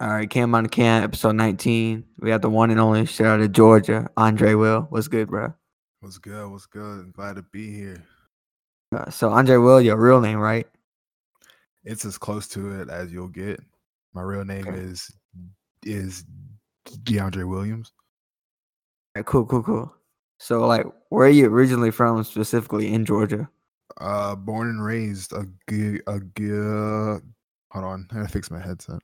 All right, Cam on the Can, episode 19. We got the one and only shout out to Georgia, Andre Will. What's good, bro? What's good? What's good? Glad to be here. Uh, so Andre Will, your real name, right? It's as close to it as you'll get. My real name Okay. is is DeAndre Williams. Right, cool, cool, cool. So, like, where are you originally from, specifically in Georgia? Uh, born and raised a good a good. Hold on, I gotta fix my headset.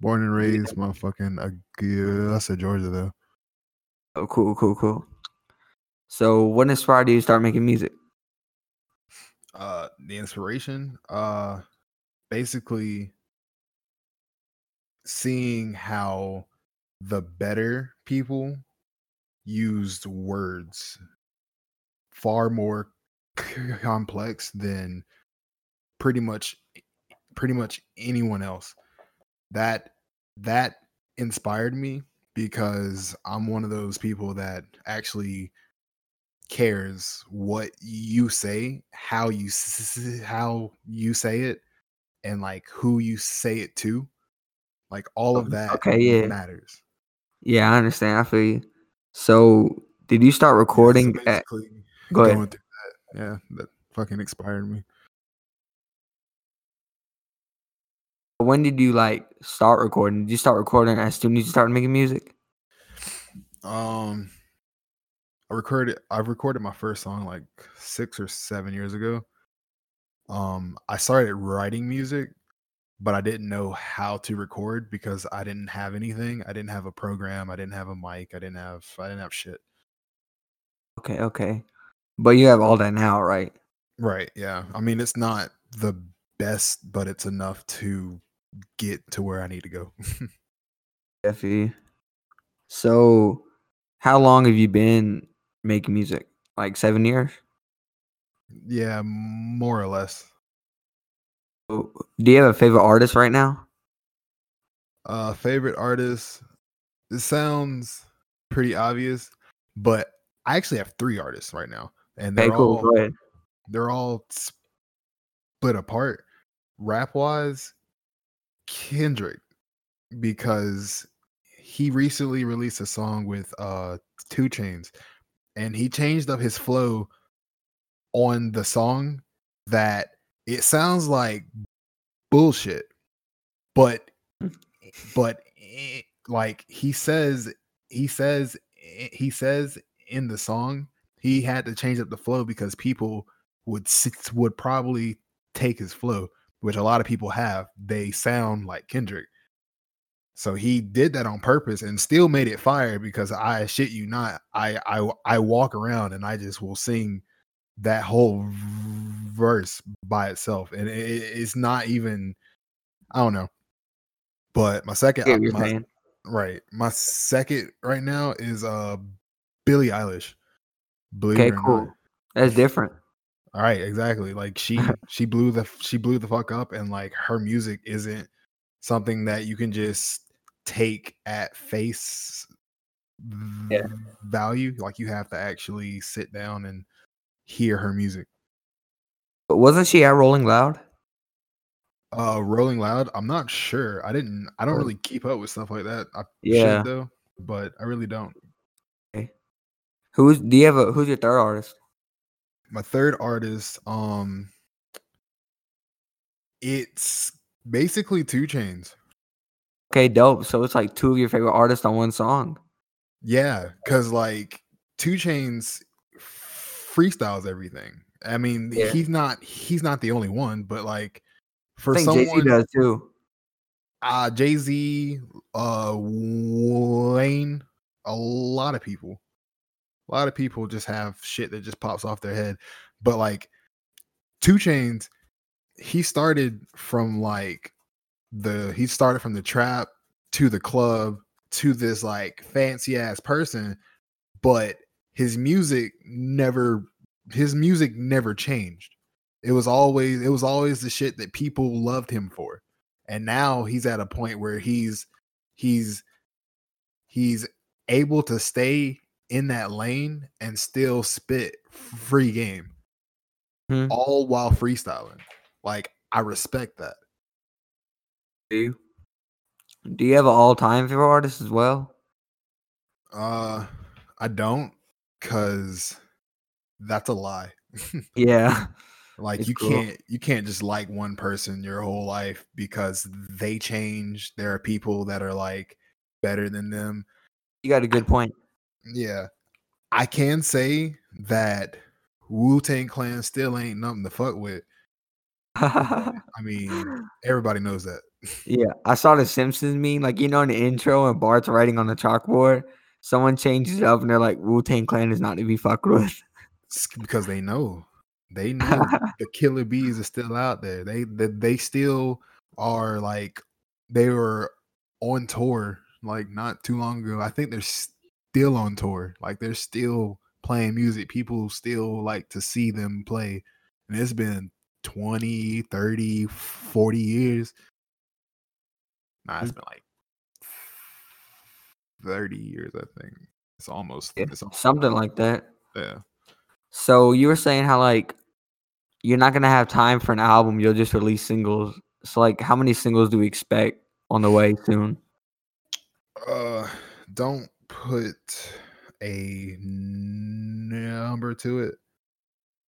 Born and raised, motherfucking a good. I said Georgia though. Oh, cool, cool, cool. So, what inspired you to start making music? Uh, the inspiration. Uh, basically seeing how the better people used words far more complex than pretty much pretty much anyone else that that inspired me because i'm one of those people that actually cares what you say how you how you say it and like who you say it to like all of that Okay, yeah. matters Yeah, I understand. I feel you. So, did you start Yeah, so recording at? Go ahead. through that yeah that fucking inspired me When did you like start recording? Did you start recording as soon as you started making music? Um, I recorded. I've recorded my first song like six or seven years ago. Um, I started writing music, but I didn't know how to record because I didn't have anything. I didn't have a program. I didn't have a mic. I didn't have. I didn't have shit. Okay, okay. But you have all that now, right? Right. Yeah. I mean, it's not the best, but it's enough to get to where I need to go. You. So, how long have you been making music? Like seven years? yeah, more or less. Oh, Do you have a favorite artist right now? Uh, favorite artist. It sounds pretty obvious, but I actually have three artists right now, and they're cool. all they're all split apart. Rap wise, Kendrick, because he recently released a song with uh 2 Chainz, and he changed up his flow on the song that it sounds like bullshit, but but eh, like he says he says eh, he says in the song he had to change up the flow because people would would probably take his flow which a lot of people have they sound like kendrick so he did that on purpose and still made it fire because i shit you not i i i walk around and i just will sing that whole verse by itself and it, it's not even i don't know but my second I get what you're my. Right. My second right now is uh Billie Eilish. Believe Okay, cool. not. That's different. All right, exactly. Like she she blew the she blew the fuck up and like her music isn't something that you can just take at face Yeah. value. Like you have to actually sit down and hear her music. But wasn't she at Rolling Loud? Uh Rolling Loud, I'm not sure. I didn't I don't really keep up with stuff like that. I Yeah. should though, but I really don't. Who's do you have a who's your third artist? My third artist um it's basically 2 Chainz Okay, dope. So it's like two of your favorite artists on one song. yeah because like 2 Chainz freestyles everything i mean Yeah. he's not he's not the only one but like I for Jay Z someone does too. uh jay-z uh wayne a lot of people a lot of people just have shit that just pops off their head but like 2 Chainz he started from like the he started from the trap to the club to this like fancy ass person but his music never his music never changed. It was always it was always the shit that people loved him for and now he's at a point where he's he's he's able to stay in that lane and still spit free game Hmm. all while freestyling like i respect that Do you? Do you have an all-time favorite artist as well? Uh, I don't, cause that's a lie. Yeah. like It's you cool. can't you can't just like one person your whole life because they change. There are people that are like better than them. You got a good point. Yeah. I can say that Wu Tang Clan still ain't nothing to fuck with. I mean, everybody knows that. yeah, I saw the Simpsons meme. Like you know, in the intro, and Bart's writing on the chalkboard. Someone changes it up, and they're like, "Wu Tang Clan is not to be fucked with." It's because they know. They know the killer bees are still out there. They they, they still are like they were on tour like not too long ago. I think they're still on tour. Like they're still playing music. People still like to see them play. And it's been 20, 30, 40 years. Nah, it's Mm. been like 30 years, I think. It's almost Yeah, it's almost something like that. yeah. So you were saying how like you're not gonna have time for an album. You'll just release singles. So like, how many singles do we expect on the way soon? Uh, don't put a number to it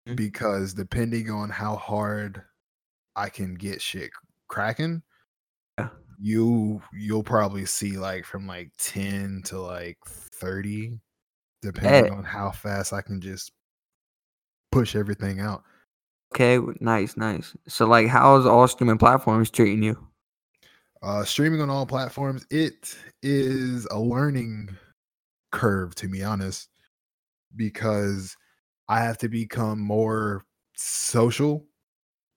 Mm. because depending on how hard I can get shit cracking, Yeah. you you'll probably see like from like 10 to like 30 depending Bet. on how fast I can just push everything out. Okay, nice, nice. So like, how's all streaming platforms treating you? Uh streaming on all platforms, it is a learning curve to be honest because I have to become more social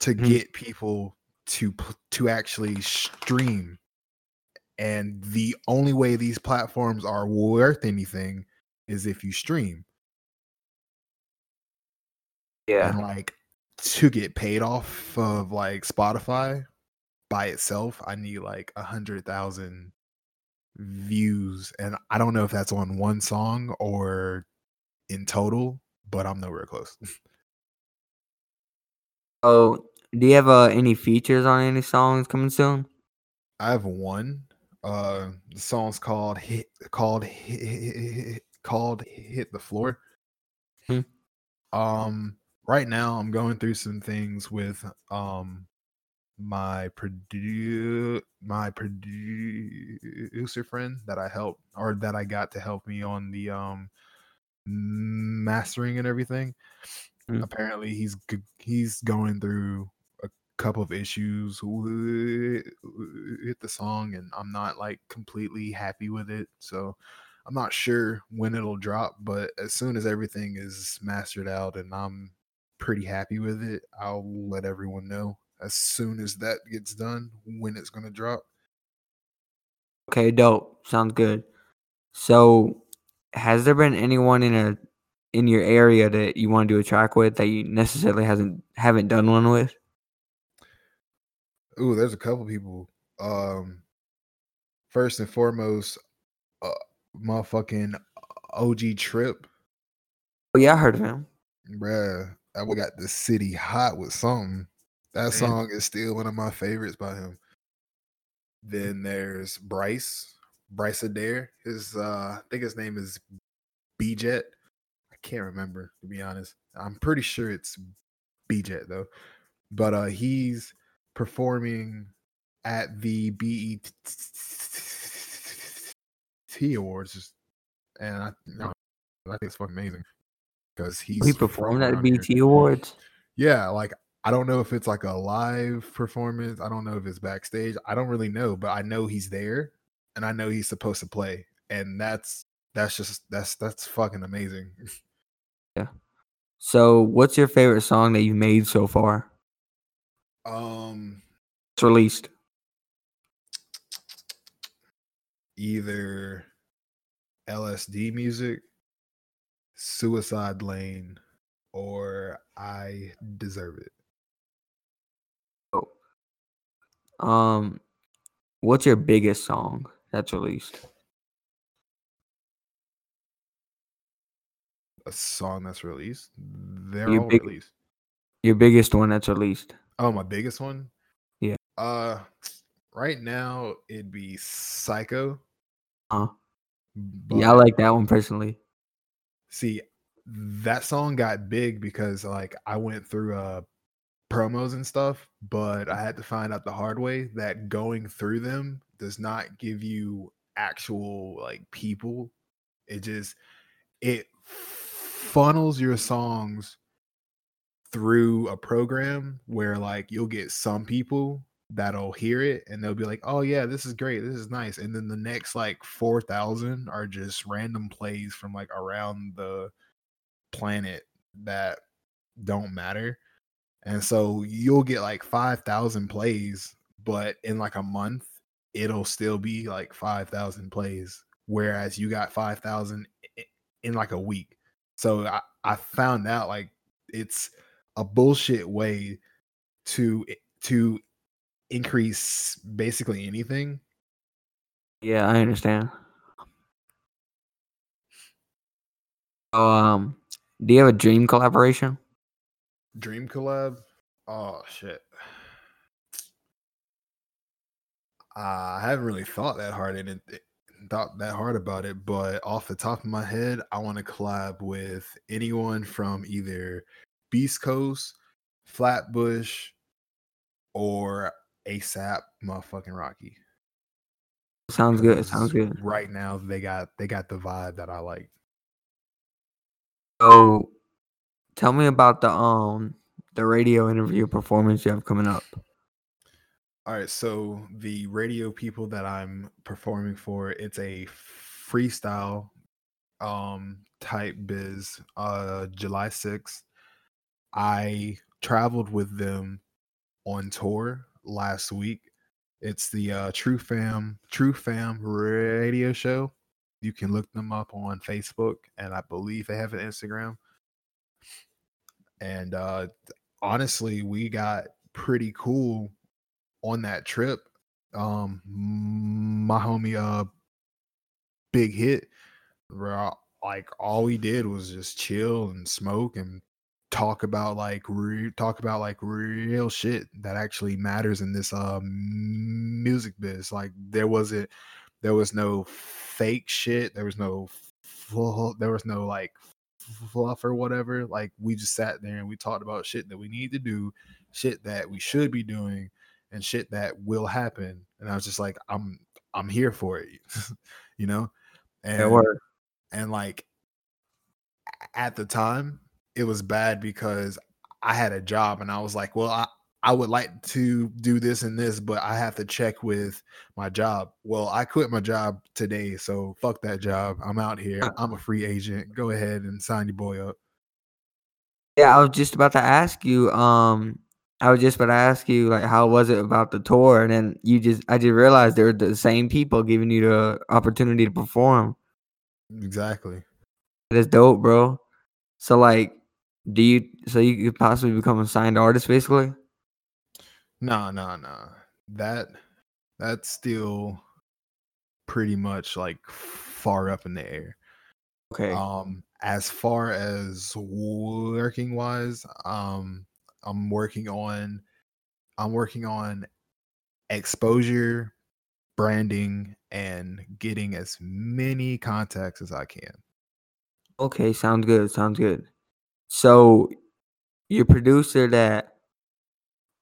to Mhm. get people to to actually stream. And the only way these platforms are worth anything is if you stream. Yeah. And like to get paid off of like Spotify by itself, I need like a hundred thousand views. And I don't know if that's on one song or in total, but I'm nowhere close. Oh, do you have uh, any features on any songs coming soon? I have one. Uh the song's called hit called hit, hit, called hit the floor. Hmm. Um right now I'm going through some things with um my produ my producer friend that I helped or that I got to help me on the um mastering and everything. Hmm. Apparently he's he's going through a couple of issues with with the song and I'm not like completely happy with it. So I'm not sure when it'll drop, but as soon as everything is mastered out and I'm pretty happy with it, I'll let everyone know as soon as that gets done when it's going to drop. Okay, dope. Sounds good. So, has there been anyone in a in your area that you want to do a track with that you necessarily hasn't haven't done one with? Ooh, there's a couple people. Um first and foremost, uh, motherfucking OG Trip, Oh yeah, I heard of him. bruh. I got the city hot with something. That song is still one of my favorites by him. Then there's Bryce, Bryce Adair. His uh I think his name is B Jet. I can't remember to be honest. I'm pretty sure it's B Jet though. But uh he's performing at the BET Awards and I know, I think it's fucking amazing because he's He performed at here. BET Awards. Yeah, like I don't know if it's like a live performance. I don't know if it's backstage. I don't really know, but I know he's there and I know he's supposed to play. And that's that's just that's that's fucking amazing. Yeah. So, what's your favorite song that you've made so far? Um It's released. either LSD music, Suicide Lane, or I deserve it. Oh. Um, what's your biggest song that's released? A song that's released. They're Your all big- released. Your biggest one that's released. Oh, my biggest one? Yeah. Uh right now it'd be Psycho. Uh, yeah, I like that one personally. See, that song got big because like I went through uh promos and stuff, but I had to find out the hard way that going through them does not give you actual like people. It just it funnels your songs through a program where like you'll get some people that'll hear it and they'll be like, "Oh yeah, this is great. This is nice." And then the next like 4,000 are just random plays from like around the planet that don't matter. And so you'll get like 5,000 plays, but in like a month it'll still be like 5,000 plays whereas you got 5,000 i- in like a week. So I, I found out like it's a bullshit way to to increase basically anything. Yeah, I understand. Um, do you have a dream collaboration? Dream collab. Oh shit. I haven't really thought that hard in it, it- thought that hard about it, but off the top of my head, I want to collab with anyone from either Beast Coast, Flatbush, or ASAP motherfucking Rocky. Sounds good. Sounds good. Right now they got they got the vibe that I like. So, tell me about the um the radio interview performance you have coming up. All right, so the radio people that I'm performing for, it's a freestyle um type biz uh July 6th. I traveled with them on tour last week. It's the uh TruFam True Fam radio show. You can look them up on Facebook and I believe they have an Instagram. And uh honestly, we got pretty cool on that trip. Um my homie uh big hit like all we did was just chill and smoke and talk about like re- talk about like real shit that actually matters in this uh music biz like there wasn't there was no fake shit there was no full there was no like fluff or whatever like we just sat there and we talked about shit that we need to do shit that we should be doing and shit that will happen and i was just like i'm i'm here for it you know? And and like at the time it was bad because i had a job and i was like well i i would like to do this and this but i have to check with my job well i quit my job today so fuck that job i'm out here i'm a free agent go ahead and sign your boy up Yeah, I was just about to ask you. Um, I was just about to ask you like, how was it about the tour? And then you just, I just realized they were the same people giving you the opportunity to perform. exactly That's dope, bro. So like, do you? So you could possibly become a signed artist, basically. No no no that that's still pretty much like far up in the air Okay. um as far as working wise um i'm working on i'm working on exposure branding and getting as many contacts as i can Okay, sounds good. Sounds good. So, your producer that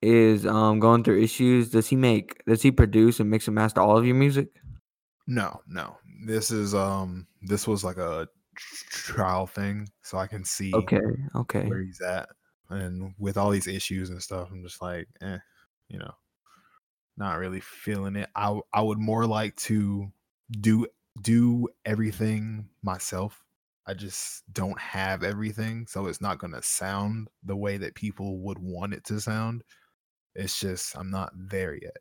is um going through issues, does he make does he produce and mix and master all of your music? no no this is um this was like a trial thing so i can see Okay, okay. where he's at and with all these issues and stuff i'm just like eh you know not really feeling it I I would more like to do do everything myself i just don't have everything so it's not going to sound the way that people would want it to sound it's just i'm not there yet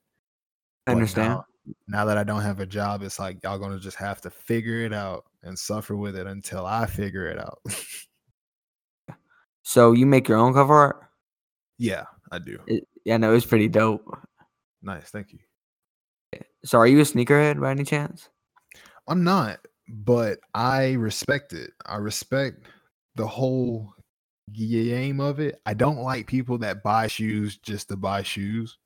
I understand. now, now that i don't have a job it's like y'all gonna just have to figure it out and suffer with it until i figure it out So you make your own cover art? yeah i do It, yeah, no, it's pretty dope. nice thank you So are you a sneakerhead by any chance? I'm not, but I respect it. I respect the whole game of it. I don't like people that buy shoes just to buy shoes.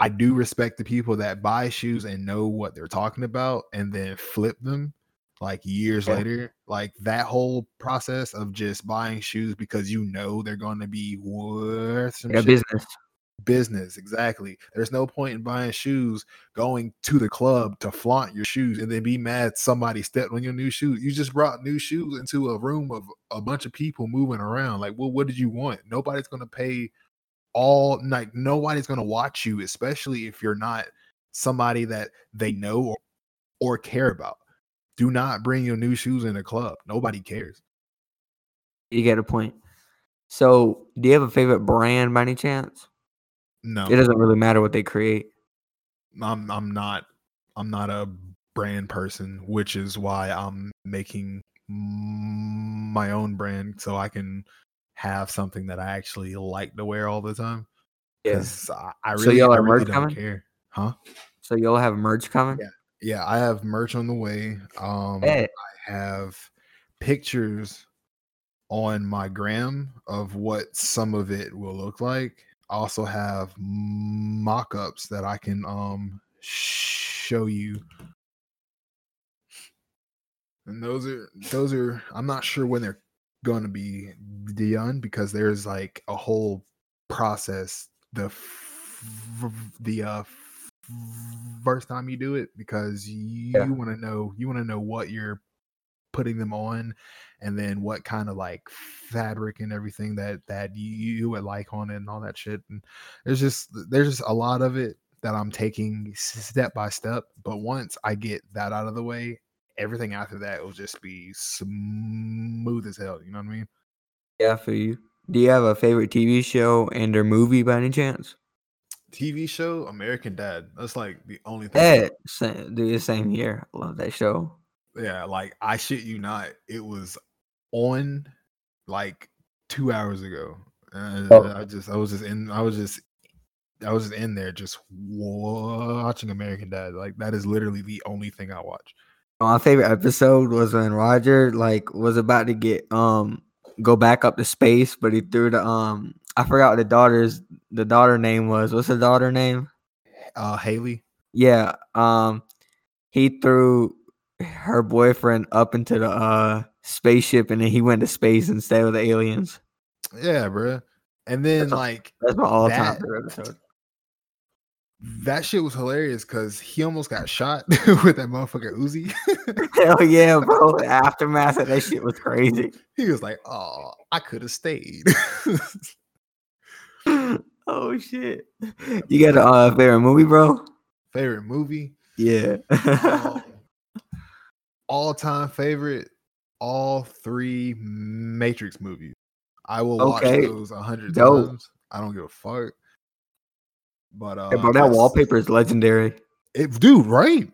I do respect the people that buy shoes and know what they're talking about and then flip them like years Yeah. later. Like that whole process of just buying shoes because you know they're going to be worth some business. Business exactly. There's no point in buying shoes going to the club to flaunt your shoes and then be mad somebody stepped on your new shoes you just brought new shoes into a room of a bunch of people moving around like well what did you want? Nobody's to pay all like nobody's to watch you especially if you're not somebody that they know or, or care about. Do not bring your new shoes in the club. Nobody cares. You get a point. So, do you have a favorite brand by any chance? No It doesn't really matter what they create. I'm I'm not I'm not a brand person, which is why I'm making my own brand so I can have something that I actually like to wear all the time. Yeah. Because I, I So really, y'all I have really merch don't coming? care. Huh? So you'll have merch coming. Yeah. Yeah, I have merch on the way. Um Bet. I have pictures on my gram of what some of it will look like. I also have mock-ups that I can um show you. And those are those are I'm not sure when they're going to be done because there's like a whole process the the uh first time you do it because you Yeah. want to know you want to know what you're putting them on and then what kind of like fabric and everything that that you, would like on it and all that shit and there's just there's just a lot of it that i'm taking step by step but once i get that out of the way everything after that will just be smooth as hell you know what i mean Yeah, for you. Do you have a favorite TV show and or movie by any chance? tv show american dad that's like the only thing I Yeah, same, dude, same here. I love that show. Yeah, like I shit you not, it was on like two hours ago. And Oh. I just, I was just in, I was just, I was just in there just watching American Dad. Like that is literally the only thing I watch. My favorite episode was when Roger like was about to get um go back up to space, but he threw the um I forgot what the daughter's the daughter name was. What's the daughter name? Uh, Haley. Yeah, um he threw her boyfriend up into the uh spaceship and then he went to space and stayed with the aliens. Yeah, bro. And then That's a- like That's my all time that, episode. That shit was hilarious because he almost got shot with that motherfucker Uzi. Hell yeah, bro. The aftermath of that shit was crazy. he was like, "Oh, I could have stayed." oh shit. You got a uh, favorite movie, bro? Favorite movie. Yeah. Um, all-time favorite all three matrix movies i will Okay, watch those a hundred times i don't give a fuck but uh Hey, bro, that wallpaper is legendary. it, dude right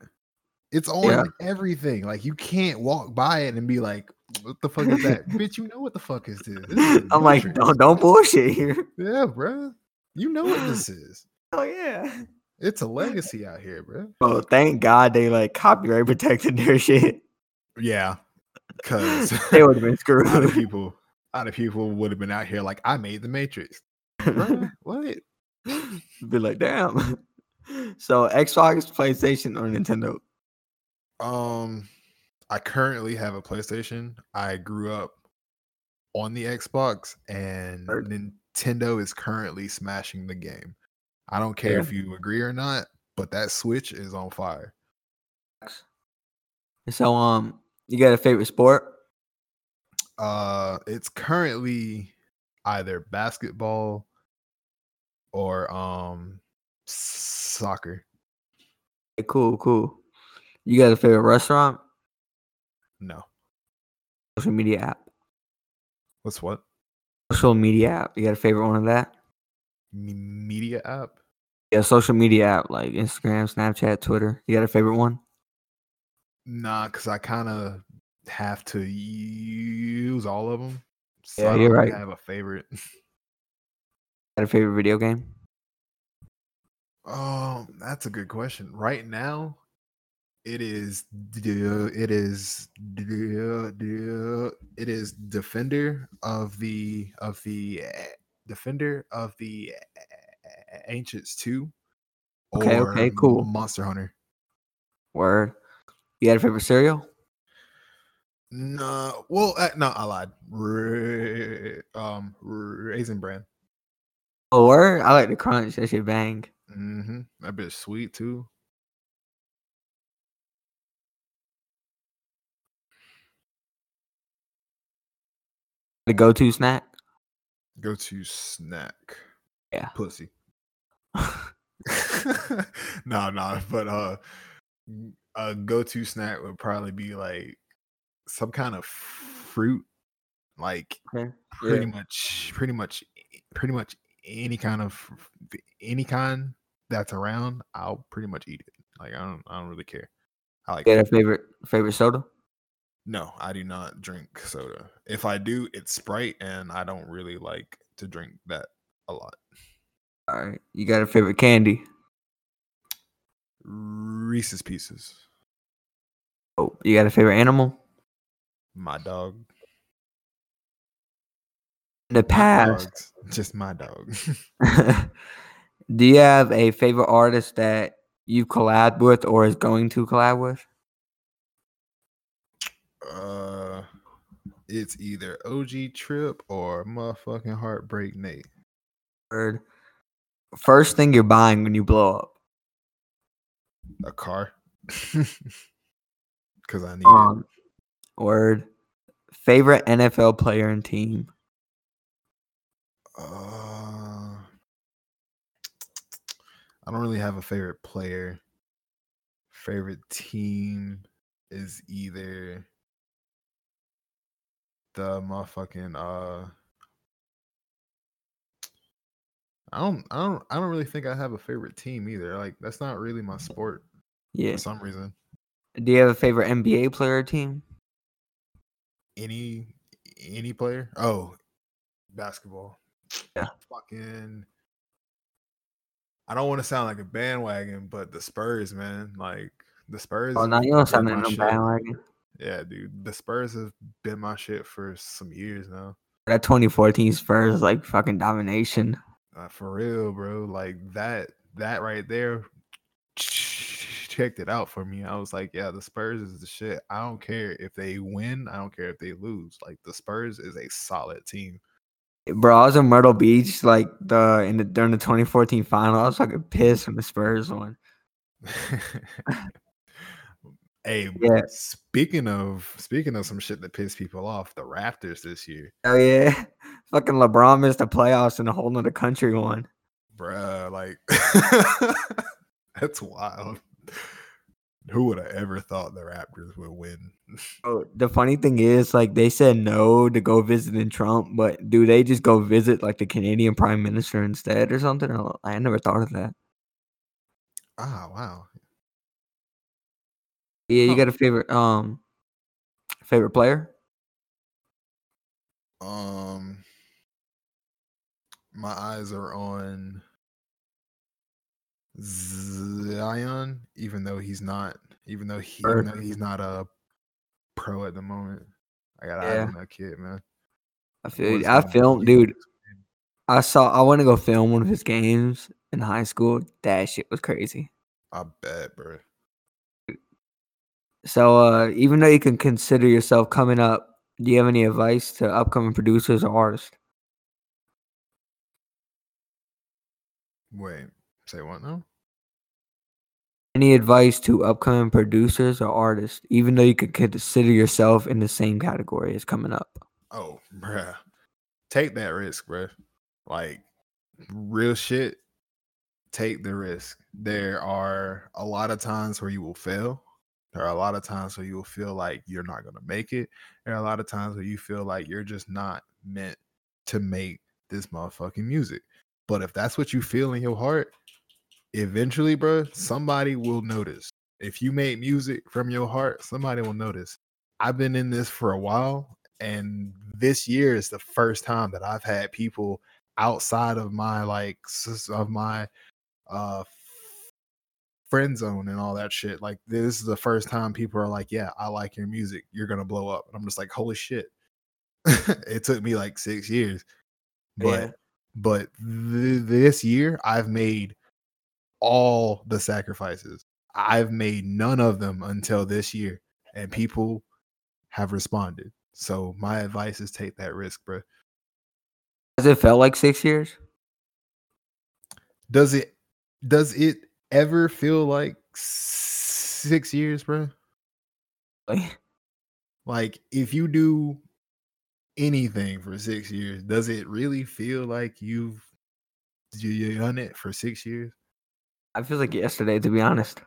it's on Yeah. everything like you can't walk by it and be like what the fuck is that bitch you know what the fuck is this, This is I'm like, don't don't bullshit here. yeah bro. you know what this is Oh yeah. it's a legacy out here bro. Oh, thank God they like copyright protected their shit. Yeah because They would have been a lot of screwed. people a lot of people would have been out here like i made the matrix what Be like, damn. So Xbox, PlayStation, or Nintendo? Um, I currently have a PlayStation. I grew up on the Xbox, and. Nintendo is currently smashing the game. I don't care Yeah. if you agree or not, but that Switch is on fire. So um, you got a favorite sport? Uh, it's currently either basketball or um soccer. Cool, cool. You got a favorite restaurant? No, Social media app. what's what Social media app. You got a favorite one of that? Me- media app? Yeah, social media app like Instagram, Snapchat, Twitter. You got a favorite one? Nah, because I kind of have to use all of them. So Yeah, I you're right. have a favorite. Got a favorite video game? Oh, that's a good question. Right now, it is it is it is defender of the of the eh, defender of the eh, ancients two. Okay, okay, cool. Monster Hunter. Word. You had a favorite cereal? No, well, uh, no, I lied. Ra- um, Raisin Bran. Oh, word. I like the crunch. That shit bang. Mm-hmm. That bitch sweet too. The go-to snack. Go to snack. Yeah. Pussy. no, no, but uh, a go-to snack would probably be like some kind of fruit, like Okay. pretty Yeah. much, pretty much, eh, pretty much any kind of any kind that's around. I'll pretty much eat it. Like I don't, I don't really care. I like. A favorite favorite soda? No, I do not drink soda. If I do, it's Sprite, and I don't really like to drink that a lot. All right. You got a favorite candy? Reese's Pieces. Oh, you got a favorite animal? My dog. In the past. Just my dog. do you have a favorite artist that you've collabed with or is going to collab with? uh, it's either OG Trip or motherfucking Heartbreak Nate. Word. First thing you're buying when you blow up. A car. Because I need Um, word. Favorite NFL player and team. Uh, I don't really have a favorite player. Favorite team is either the motherfucking uh I don't I don't I don't really think I have a favorite team either. Like that's not really my sport Yeah. for some reason. Do you have a favorite NBA player team? Any any player? Oh, basketball. Yeah. Fucking I don't want to sound like a bandwagon, but the Spurs, man. Like the Spurs. Oh, no, you don't sound like shit. bandwagon. Yeah, dude. The Spurs have been my shit for some years now. That 2014 Spurs like fucking domination. Uh, for real, bro. Like that that right there checked it out for me. I was like, yeah, the Spurs is the shit. I don't care if they win, I don't care if they lose. Like the Spurs is a solid team. Bro, I was in Myrtle Beach like the in the during the 2014 final. I was fucking pissed when the Spurs won. hey, Yeah. speaking of speaking of some shit that pissed people off, the Raptors this year, Oh yeah, fucking LeBron missed the playoffs and a whole nother country won. bruh, like that's wild. Who would have ever thought the Raptors would win? Oh, the funny thing is, like they said no to go visiting Trump, but do they just go visit like the Canadian Prime Minister instead or something? I never thought of that. Ah, wow. Yeah, you got a favorite um favorite player? Um, my eyes are on Zion, even though he's not, even though he, even though he's not a pro at the moment. I got eyes Yeah. on that kid, man. I feel I going filmed, dude. I saw. I want to go film one of his games in high school. That shit was crazy. I bet, bro. So, uh, even though you can consider yourself coming up, do you have any advice to upcoming producers or artists? Wait, say what now? Any advice to upcoming producers or artists, even though you could consider yourself in the same category as coming up? Oh, bruh. Take that risk, bruh. Like real shit. Take the risk. There are a lot of times where you will fail. There are a lot of times where you will feel like you're not going to make it. There are a lot of times where you feel like you're just not meant to make this motherfucking music. But if that's what you feel in your heart, eventually, bro, somebody will notice. If you make music from your heart, somebody will notice. I've been in this for a while, and this year is the first time that I've had people outside of my like of my uh friend zone and all that shit. Like this is the first time people are like, "Yeah, I like your music. You're gonna blow up." And I'm just like, "Holy shit!" it took me like six years, but Yeah. but th- this year I've made all the sacrifices. I've made none of them until this year, and people have responded. So my advice is take that risk, bro. Has it felt like six years? Does it does it ever feel like six years, bro? Like, Like if you do anything for six years, does it really feel like you've you- done it for six years? I feel like yesterday, to be honest.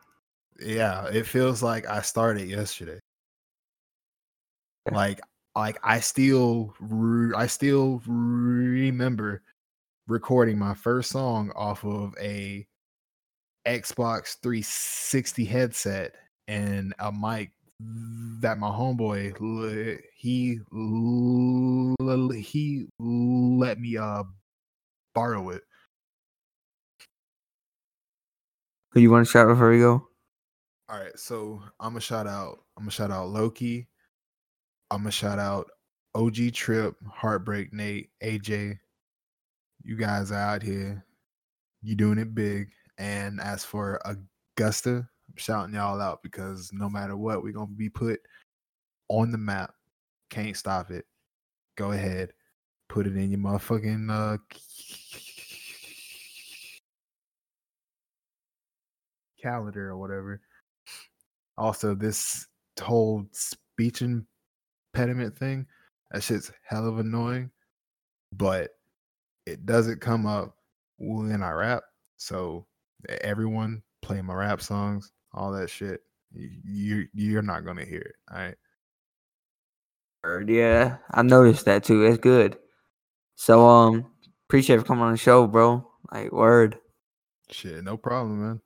Yeah, it feels like I started yesterday. Like like I still re- I still remember recording my first song off of a Xbox 360 headset and a mic that my homeboy he he let me uh borrow it. Who you want to shout out before we go? All right, so I'm gonna shout out. I'm gonna shout out Loki. I'm gonna shout out OG Trip, Heartbreak Nate, AJ. You guys are out here. You doing it big. And as for Augusta, I'm shouting y'all out because no matter what, we're gonna be put on the map. Can't stop it. Go ahead, put it in your motherfucking uh, calendar or whatever. Also, this whole speech impediment thing, that shit's hell of annoying, but it doesn't come up when I rap. So everyone playing my rap songs, all that shit. You you're not gonna hear it. All right. Yeah, I noticed that too. It's good. So um, appreciate you for coming on the show, bro. Like word. Shit, no problem, man.